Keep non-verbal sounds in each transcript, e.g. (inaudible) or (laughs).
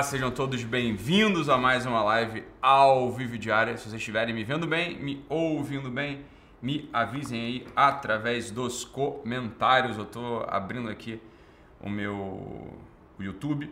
Olá, sejam todos bem-vindos a mais uma live ao vivo diária. Se vocês estiverem me vendo bem, me ouvindo bem, me avisem aí através dos comentários. Eu estou abrindo aqui o meu YouTube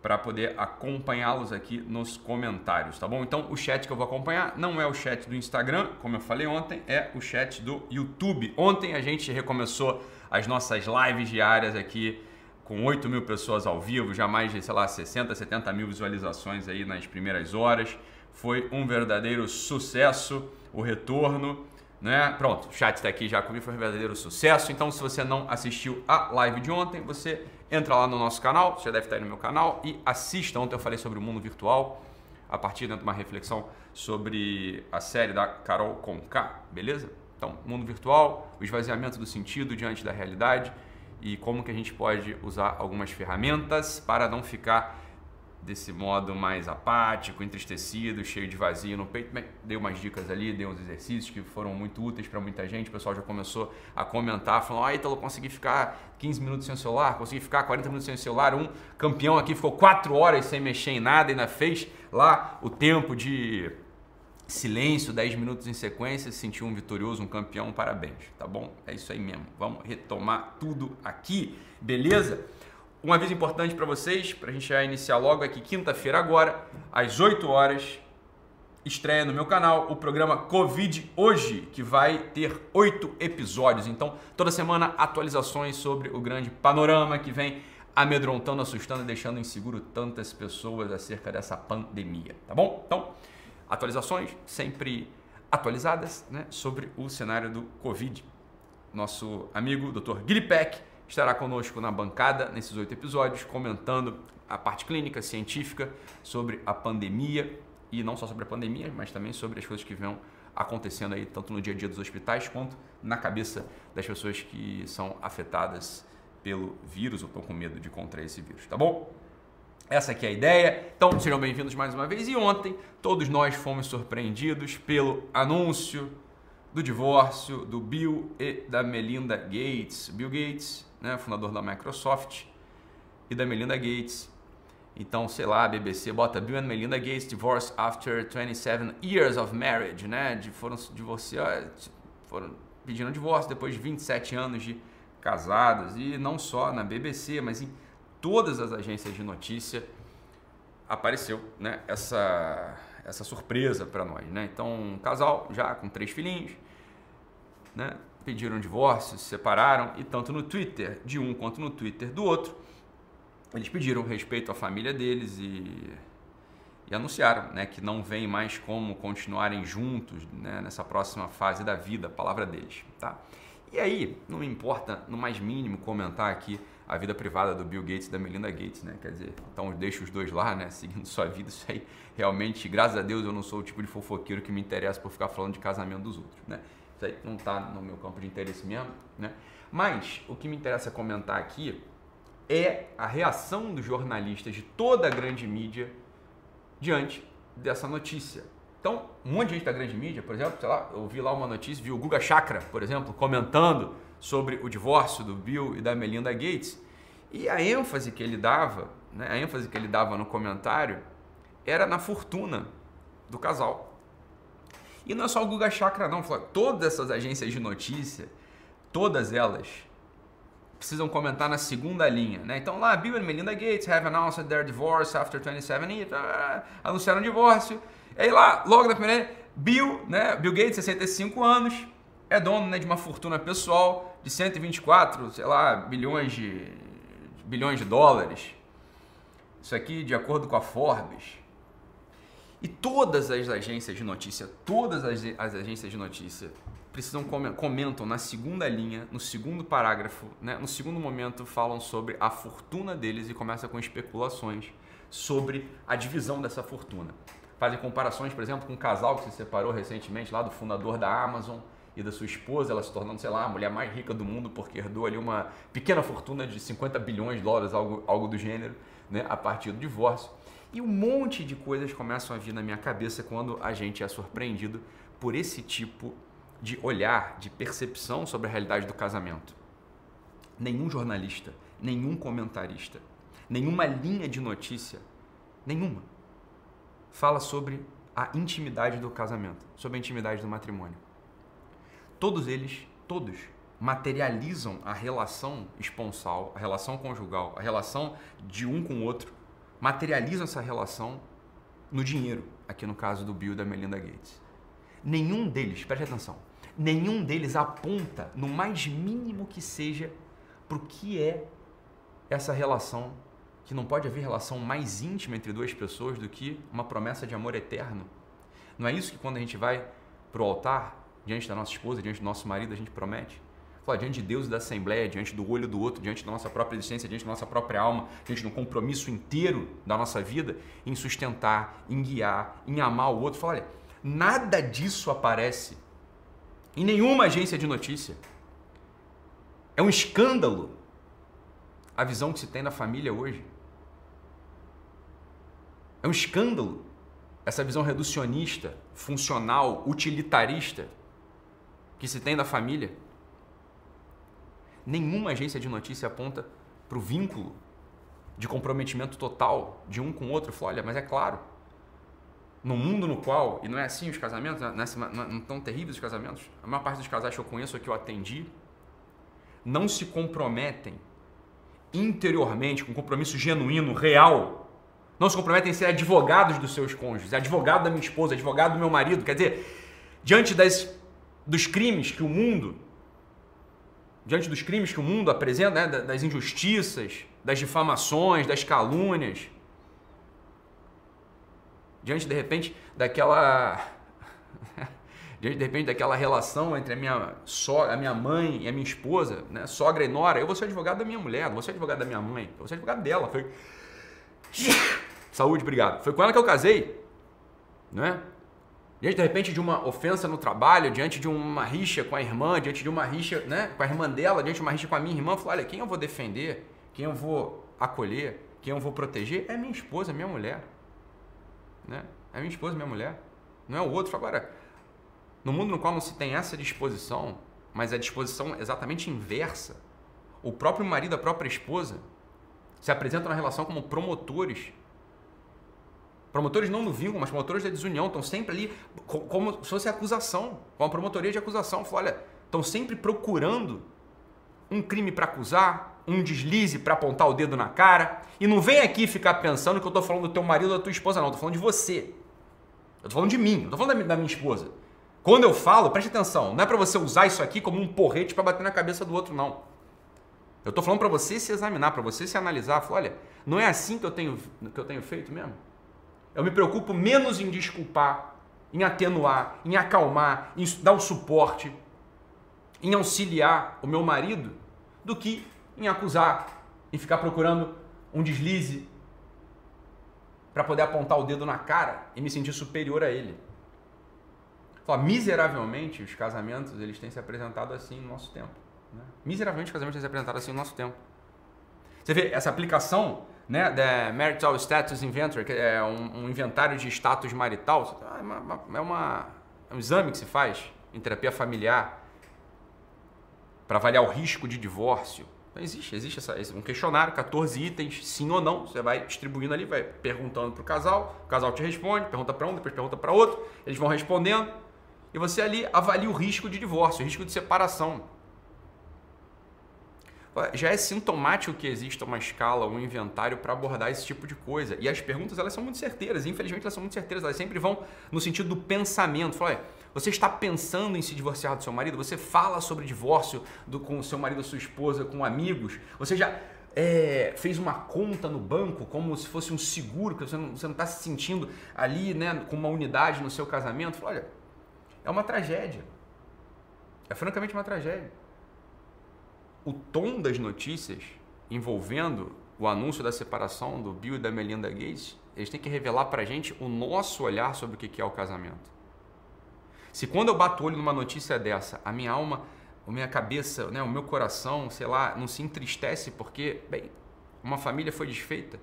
para poder acompanhá-los aqui nos comentários, tá bom? Então, o chat que eu vou acompanhar não é o chat do Instagram, como eu falei ontem, é o chat do YouTube. Ontem a gente recomeçou as nossas lives diárias aqui com 8 mil pessoas ao vivo, já mais de, sei lá, 60, 70 mil visualizações aí nas primeiras horas. Foi um verdadeiro sucesso o retorno. Né? Pronto, o chat está aqui já comigo, foi um verdadeiro sucesso. Então, se você não assistiu a live de ontem, você entra lá no nosso canal, você deve estar aí no meu canal, e assista. Ontem eu falei sobre o mundo virtual, a partir de uma reflexão sobre a série da Carol Conká, beleza? Então, mundo virtual, o esvaziamento do sentido diante da realidade e como que a gente pode usar algumas ferramentas para não ficar desse modo mais apático, entristecido, cheio de vazio no peito. Dei umas dicas ali, dei uns exercícios que foram muito úteis para muita gente. O pessoal já começou a comentar, falando: Ah, Ítalo, consegui ficar 15 minutos sem o celular, consegui ficar 40 minutos sem o celular. Um campeão aqui ficou 4 horas sem mexer em nada e ainda fez lá o tempo de silêncio, 10 minutos em sequência, se sentiu um vitorioso, um campeão, parabéns, tá bom? É isso aí mesmo. Vamos retomar tudo aqui, beleza? Um aviso importante para vocês, para a gente já iniciar logo, é que quinta-feira agora, às 8 horas, estreia no meu canal o programa Covid Hoje, que vai ter oito episódios. Então, toda semana atualizações sobre o grande panorama que vem amedrontando, assustando e deixando inseguro tantas pessoas acerca dessa pandemia, tá bom? Então, atualizações sempre atualizadas né, sobre o cenário do Covid. Nosso amigo Dr. Peck estará conosco na bancada nesses oito episódios, comentando a parte clínica, científica, sobre a pandemia e não só sobre a pandemia, mas também sobre as coisas que vão acontecendo aí, tanto no dia a dia dos hospitais quanto na cabeça das pessoas que são afetadas pelo vírus ou estão com medo de contrair esse vírus, tá bom? Essa aqui é a ideia. Então, sejam bem-vindos mais uma vez. E ontem, todos nós fomos surpreendidos pelo anúncio do divórcio do Bill e da Melinda Gates. Bill Gates, né, fundador da Microsoft, e da Melinda Gates. Então, sei lá, a BBC bota Bill and Melinda Gates divorce after 27 years of marriage, né? De, foram divorciar, foram pedindo divórcio depois de 27 anos de casados. E não só na BBC, mas em todas as agências de notícia apareceu né, essa, essa surpresa para nós. Né? Então, um casal já com três filhinhos né, pediram divórcio, se separaram e tanto no Twitter de um quanto no Twitter do outro, eles pediram respeito à família deles e, e anunciaram né, que não vem mais como continuarem juntos né, nessa próxima fase da vida, palavra deles. Tá? E aí, não importa no mais mínimo comentar aqui a vida privada do Bill Gates e da Melinda Gates, né? Quer dizer, então deixa os dois lá, né? (laughs) Seguindo sua vida, isso aí realmente, graças a Deus, eu não sou o tipo de fofoqueiro que me interessa por ficar falando de casamento dos outros, né? Isso aí não está no meu campo de interesse mesmo, né? Mas o que me interessa comentar aqui é a reação dos jornalistas de toda a grande mídia diante dessa notícia. Então, um monte de gente da grande mídia, por exemplo, sei lá, eu vi lá uma notícia, vi o Guga Chakra, por exemplo, comentando sobre o divórcio do Bill e da Melinda Gates. E a ênfase que ele dava, né, a ênfase que ele dava no comentário era na fortuna do casal. E não é só o Guga Chakra não, todas essas agências de notícia, todas elas precisam comentar na segunda linha, né? Então lá, Bill e Melinda Gates have announced their divorce after 27 years, anunciaram o divórcio. E aí lá, logo na primeira, Bill, né, Bill Gates, 65 anos, é dono né, de uma fortuna pessoal de 124, sei lá, bilhões de, bilhões de dólares. Isso aqui de acordo com a Forbes. E todas as agências de notícia, todas as, as agências de notícia precisam comentam na segunda linha, no segundo parágrafo, né, no segundo momento falam sobre a fortuna deles e começa com especulações sobre a divisão dessa fortuna. Fazem comparações, por exemplo, com um casal que se separou recentemente lá do fundador da Amazon e da sua esposa, ela se tornando, sei lá, a mulher mais rica do mundo porque herdou ali uma pequena fortuna de 50 bilhões de dólares, algo, algo do gênero, né, a partir do divórcio. E um monte de coisas começam a vir na minha cabeça quando a gente é surpreendido por esse tipo de olhar, de percepção sobre a realidade do casamento. Nenhum jornalista, nenhum comentarista, nenhuma linha de notícia nenhuma, fala sobre a intimidade do casamento, sobre a intimidade do matrimônio. Todos eles, todos, materializam a relação esponsal, a relação conjugal, a relação de um com o outro, materializam essa relação no dinheiro, aqui no caso do Bill e da Melinda Gates. Nenhum deles, preste atenção, nenhum deles aponta no mais mínimo que seja para o que é essa relação, que não pode haver relação mais íntima entre duas pessoas do que uma promessa de amor eterno. Não é isso que quando a gente vai para o altar, diante da nossa esposa, diante do nosso marido, a gente promete? Fala, diante de Deus e da Assembleia, diante do olho do outro, diante da nossa própria existência, diante da nossa própria alma, diante do compromisso inteiro da nossa vida em sustentar, em guiar, em amar o outro. Fala, olha, nada disso aparece em nenhuma agência de notícia. É um escândalo a visão que se tem da família hoje. É um escândalo essa visão reducionista, funcional, utilitarista que se tem da família. Nenhuma agência de notícia aponta para o vínculo de comprometimento total de um com o outro. Fala, olha, mas é claro, no mundo no qual, e não é assim os casamentos, não, é, não tão terríveis os casamentos, a maior parte dos casais que eu conheço, que eu atendi, não se comprometem interiormente, com compromisso genuíno, real, não se comprometem a ser advogados dos seus cônjuges, advogado da minha esposa, advogado do meu marido. Quer dizer, diante das, dos crimes que o mundo, diante dos crimes que o mundo apresenta, né, das injustiças, das difamações, das calúnias, diante de repente daquela (laughs) diante de repente daquela relação entre a minha sogra, a minha mãe e a minha esposa, né? Sogra e nora, eu vou ser advogado da minha mulher, não vou ser advogado da minha mãe, eu vou ser advogado dela. Foi (laughs) Saúde, obrigado. Foi com ela que eu casei, né? Diante de repente de uma ofensa no trabalho, diante de uma rixa com a irmã, diante de uma rixa, né, com a irmã dela, diante de uma rixa com a minha irmã, eu falei, olha, quem eu vou defender, quem eu vou acolher, quem eu vou proteger é minha esposa, minha mulher. Né? É minha esposa, minha mulher. Não é o outro. Agora, no mundo no qual não se tem essa disposição, mas a disposição exatamente inversa, o próprio marido, a própria esposa, se apresentam na relação como promotores. Promotores não no vínculo, mas promotores da desunião, estão sempre ali como se fosse acusação, com a promotoria de acusação. Fala, olha, estão sempre procurando um crime para acusar, um deslize para apontar o dedo na cara. E não vem aqui ficar pensando que eu estou falando do teu marido ou da tua esposa, não. Eu estou falando de você. Eu estou falando de mim, estou falando da minha esposa. Quando eu falo, preste atenção, não é para você usar isso aqui como um porrete para bater na cabeça do outro, não. Eu estou falando para você se examinar, para você se analisar. Falar, olha, não é assim que eu, tenho, que eu tenho feito mesmo? Eu me preocupo menos em desculpar, em atenuar, em acalmar, em dar o suporte, em auxiliar o meu marido, do que em acusar, em ficar procurando um deslize para poder apontar o dedo na cara e me sentir superior a ele. Fala, miseravelmente, os casamentos eles têm se apresentado assim no nosso tempo. Né? Miseravelmente, os casamentos têm se apresentado assim no nosso tempo. Você vê essa aplicação né, da Marital Status Inventory, que é um, um inventário de status marital, é, uma, é, uma, é um exame que se faz em terapia familiar para avaliar o risco de divórcio. Então, existe, existe essa, um questionário, 14 itens, sim ou não. Você vai distribuindo ali, vai perguntando para o casal, o casal te responde, pergunta para um, depois pergunta para outro, eles vão respondendo e você ali avalia o risco de divórcio, o risco de separação. Já é sintomático que exista uma escala, um inventário para abordar esse tipo de coisa. E as perguntas elas são muito certeiras, infelizmente elas são muito certeiras, elas sempre vão no sentido do pensamento. Fala, você está pensando em se divorciar do seu marido? Você fala sobre divórcio do, com o seu marido, sua esposa, com amigos? Você já é, fez uma conta no banco como se fosse um seguro, que você não está se sentindo ali né, com uma unidade no seu casamento? Fala, olha, é uma tragédia. É francamente uma tragédia. O tom das notícias envolvendo o anúncio da separação do Bill e da Melinda Gates, eles têm que revelar para a gente o nosso olhar sobre o que é o casamento. Se quando eu bato o olho numa notícia dessa, a minha alma, a minha cabeça, né, o meu coração, sei lá, não se entristece porque, bem, uma família foi desfeita,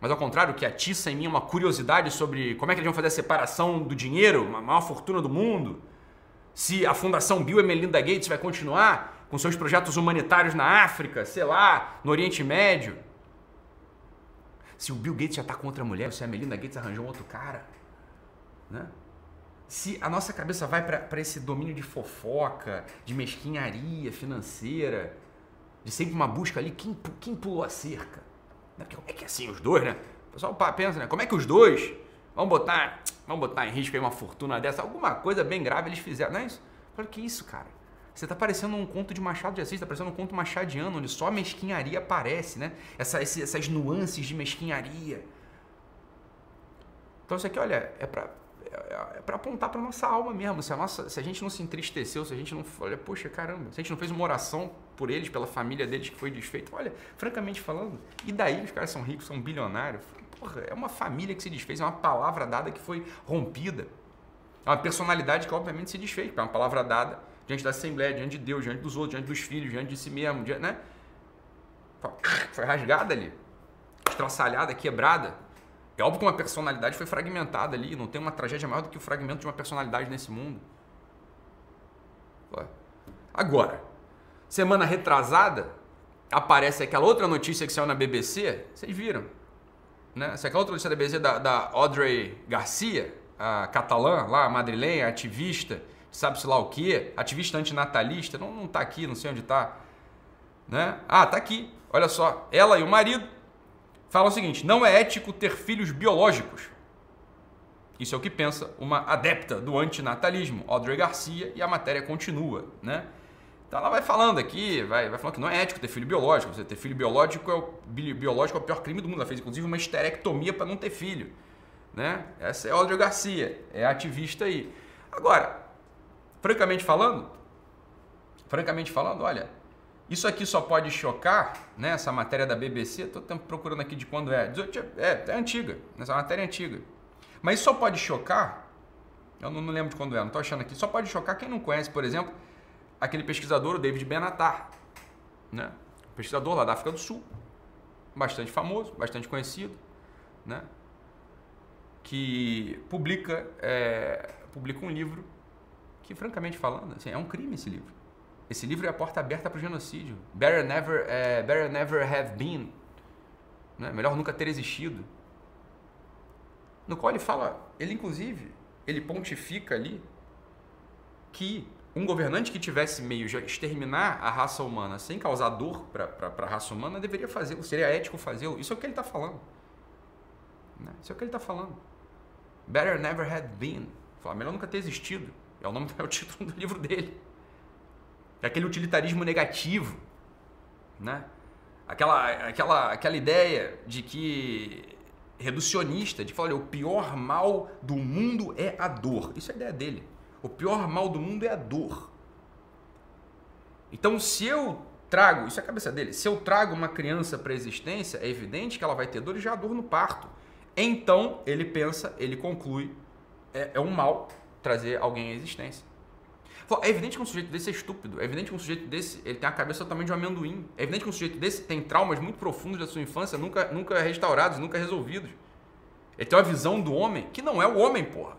mas ao contrário, que atiça em mim uma curiosidade sobre como é que eles vão fazer a separação do dinheiro, a maior fortuna do mundo, se a Fundação Bill e Melinda Gates vai continuar com seus projetos humanitários na África, sei lá, no Oriente Médio. Se o Bill Gates já está contra a mulher, se a Melinda Gates arranjou outro cara, né? Se a nossa cabeça vai para esse domínio de fofoca, de mesquinharia financeira, de sempre uma busca ali, quem, quem pulou a cerca? Né? Como é que é assim os dois, né? O pessoal pensa, né? Como é que os dois vão botar, vão botar em risco aí uma fortuna dessa? Alguma coisa bem grave eles fizeram, não é isso? Olha que isso, cara. Você está parecendo um conto de Machado de Assis, está parecendo um conto machadiano, onde só mesquinharia aparece, né? Essa, essas nuances de mesquinharia. Então isso aqui, olha, é para é, é para apontar para nossa alma mesmo. Se a, nossa, se a gente não se entristeceu, se a gente não. Olha, poxa, caramba, se a gente não fez uma oração por eles, pela família deles que foi desfeita, olha, francamente falando, e daí os caras são ricos, são bilionários? Porra, é uma família que se desfez, é uma palavra dada que foi rompida. É uma personalidade que obviamente se desfez, é uma palavra dada diante da Assembleia, diante de Deus, diante dos outros, diante dos filhos, diante de si mesmo, diante, né? Foi rasgada ali, estraçalhada, quebrada. É óbvio que uma personalidade foi fragmentada ali, não tem uma tragédia maior do que o fragmento de uma personalidade nesse mundo. Agora, semana retrasada, aparece aquela outra notícia que saiu na BBC, vocês viram, né? Essa aquela outra notícia da BBC da, da Audrey Garcia, a catalã lá, a madrilenha, ativista, sabe-se lá o quê, ativista antinatalista, não, não tá aqui, não sei onde tá, né? Ah, tá aqui, olha só, ela e o marido fala o seguinte: não é ético ter filhos biológicos. Isso é o que pensa uma adepta do antinatalismo, Audrey Garcia, e a matéria continua, né? Então ela vai falando aqui, vai, vai falando que não é ético ter filho biológico. Você ter filho biológico é o, biológico é o pior crime do mundo. Ela fez inclusive uma esterectomia para não ter filho. Né? Essa é Audrey Garcia, é ativista aí. Agora, francamente falando, francamente falando, olha, isso aqui só pode chocar, né? Essa matéria da BBC, estou procurando aqui de quando é. É, é antiga, essa matéria é antiga. Mas isso só pode chocar, eu não, não lembro de quando é, não estou achando aqui, só pode chocar quem não conhece, por exemplo, aquele pesquisador, o David Benatar, né? Pesquisador lá da África do Sul, bastante famoso, bastante conhecido, né? Que publica, é, publica um livro que, francamente falando, assim, é um crime esse livro. Esse livro é a porta aberta para o genocídio. Better never, é, better never have been. Né? Melhor nunca ter existido. No qual ele fala, ele inclusive, ele pontifica ali que um governante que tivesse meio de exterminar a raça humana sem causar dor para a raça humana deveria fazê-lo, seria ético fazê-lo. Isso é o que ele está falando. Né? Isso é o que ele está falando. Better never had been. Melhor nunca ter existido. É o nome, (laughs) é o título do livro dele. É aquele utilitarismo negativo, né? Aquela, aquela, aquela ideia de que reducionista, de falar, olha, o pior mal do mundo é a dor. Isso é a ideia dele. O pior mal do mundo é a dor. Então, se eu trago, isso é a cabeça dele, se eu trago uma criança para a existência, é evidente que ela vai ter dor e já há dor no parto. Então, ele pensa, ele conclui, é, é um mal trazer alguém à existência. É evidente que um sujeito desse é estúpido. É evidente que um sujeito desse ele tem a cabeça totalmente de um amendoim. É evidente que um sujeito desse tem traumas muito profundos da sua infância, nunca, nunca restaurados, nunca resolvidos. Ele tem uma visão do homem que não é o homem, porra.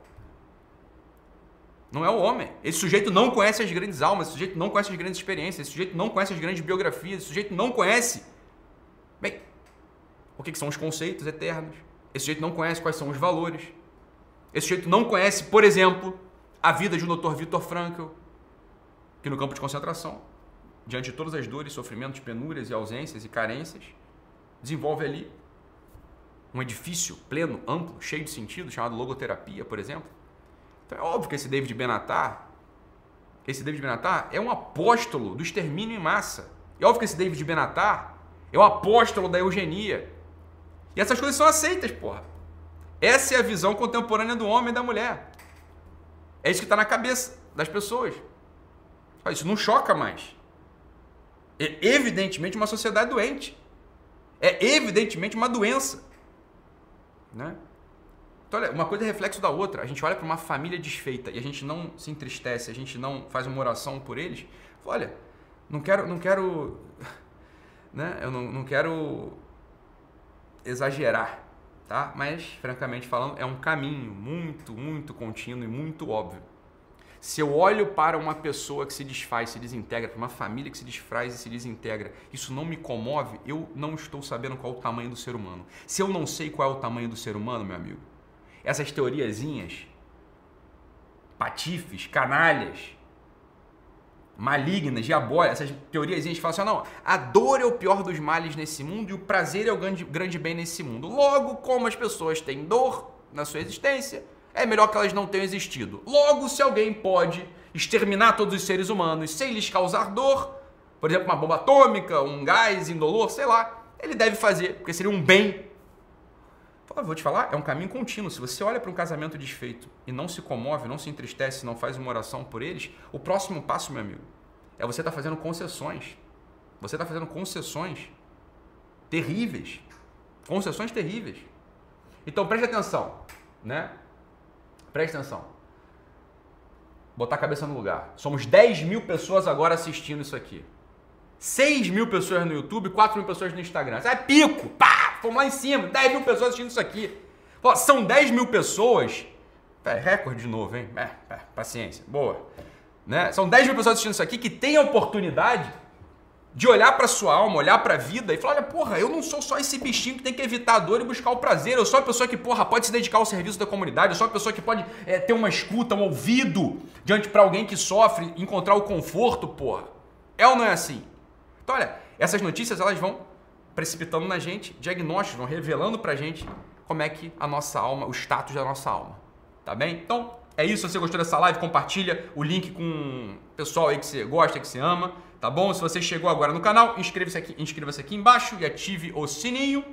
Não é o homem. Esse sujeito não conhece as grandes almas, esse sujeito não conhece as grandes experiências, esse sujeito não conhece as grandes biografias, esse sujeito não conhece. Bem, o que são os conceitos eternos? Esse sujeito não conhece quais são os valores. Esse sujeito não conhece, por exemplo, a vida de um Dr. Viktor Frankl, que no campo de concentração, diante de todas as dores, sofrimentos, penúrias e ausências e carências, desenvolve ali um edifício pleno, amplo, cheio de sentido, chamado logoterapia, por exemplo. Então é óbvio que esse David Benatar, esse David Benatar é um apóstolo do extermínio em massa. É óbvio que esse David Benatar é um apóstolo da eugenia. E essas coisas são aceitas, porra. Essa é a visão contemporânea do homem e da mulher. É isso que está na cabeça das pessoas. Isso não choca mais. É evidentemente uma sociedade doente. É evidentemente uma doença. Né? Então, olha, uma coisa é reflexo da outra. A gente olha para uma família desfeita e a gente não se entristece, a gente não faz uma oração por eles. Olha, não quero, não quero, (laughs) né? Eu não, não quero exagerar, tá? Mas, francamente falando, é um caminho muito, muito contínuo e muito óbvio. Se eu olho para uma pessoa que se desfaz, se desintegra, para uma família que se desfaz e se desintegra, isso não me comove, eu não estou sabendo qual é o tamanho do ser humano. Se eu não sei qual é o tamanho do ser humano, meu amigo, essas teoriazinhas, patifes, canalhas, malignas, diabólicas, essas teoriazinhas que falam assim, não, a dor é o pior dos males nesse mundo e o prazer é o grande, grande bem nesse mundo. Logo, como as pessoas têm dor na sua existência, é melhor que elas não tenham existido. Logo, se alguém pode exterminar todos os seres humanos sem lhes causar dor, por exemplo, uma bomba atômica, um gás indolor, sei lá, ele deve fazer, porque seria um bem. Vou te falar, é um caminho contínuo. Se você olha para um casamento desfeito e não se comove, não se entristece, não faz uma oração por eles, o próximo passo, meu amigo, é você estar tá fazendo concessões. Você está fazendo concessões terríveis. Concessões terríveis. Então preste atenção, né? Preste atenção. Botar a cabeça no lugar. Somos 10 mil pessoas agora assistindo isso aqui. 6 mil pessoas no YouTube, 4 mil pessoas no Instagram. Isso é pico! Pá! Fomos lá em cima. 10 mil pessoas assistindo isso aqui. Pô, são 10 mil pessoas. É, recorde de novo, hein? É, é, paciência. Boa. Né? São 10 mil pessoas assistindo isso aqui que têm a oportunidade de olhar para sua alma, olhar para a vida e falar: olha, porra, eu não sou só esse bichinho que tem que evitar a dor e buscar o prazer. Eu sou a pessoa que, porra, pode se dedicar ao serviço da comunidade. Eu sou a pessoa que pode é, ter uma escuta, um ouvido diante para alguém que sofre, encontrar o conforto, porra. É ou não é assim? Então, olha, essas notícias elas vão precipitando na gente diagnósticos, vão revelando pra gente como é que a nossa alma, o status da nossa alma. Tá bem? Então, é isso. Se você gostou dessa live, compartilha o link com o pessoal aí que você gosta, que você ama tá bom? Se você chegou agora no canal, inscreva-se aqui, inscreva-se aqui embaixo e ative o sininho.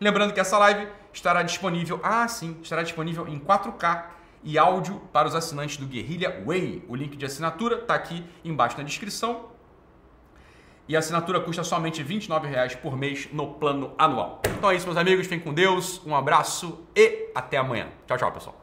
Lembrando que essa live estará disponível, ah sim, estará disponível em 4K e áudio para os assinantes do Guerrilha Way. O link de assinatura está aqui embaixo na descrição. E a assinatura custa somente R$ 29,00 por mês no plano anual. Então é isso, meus amigos. Fiquem com Deus. Um abraço e até amanhã. Tchau, tchau, pessoal.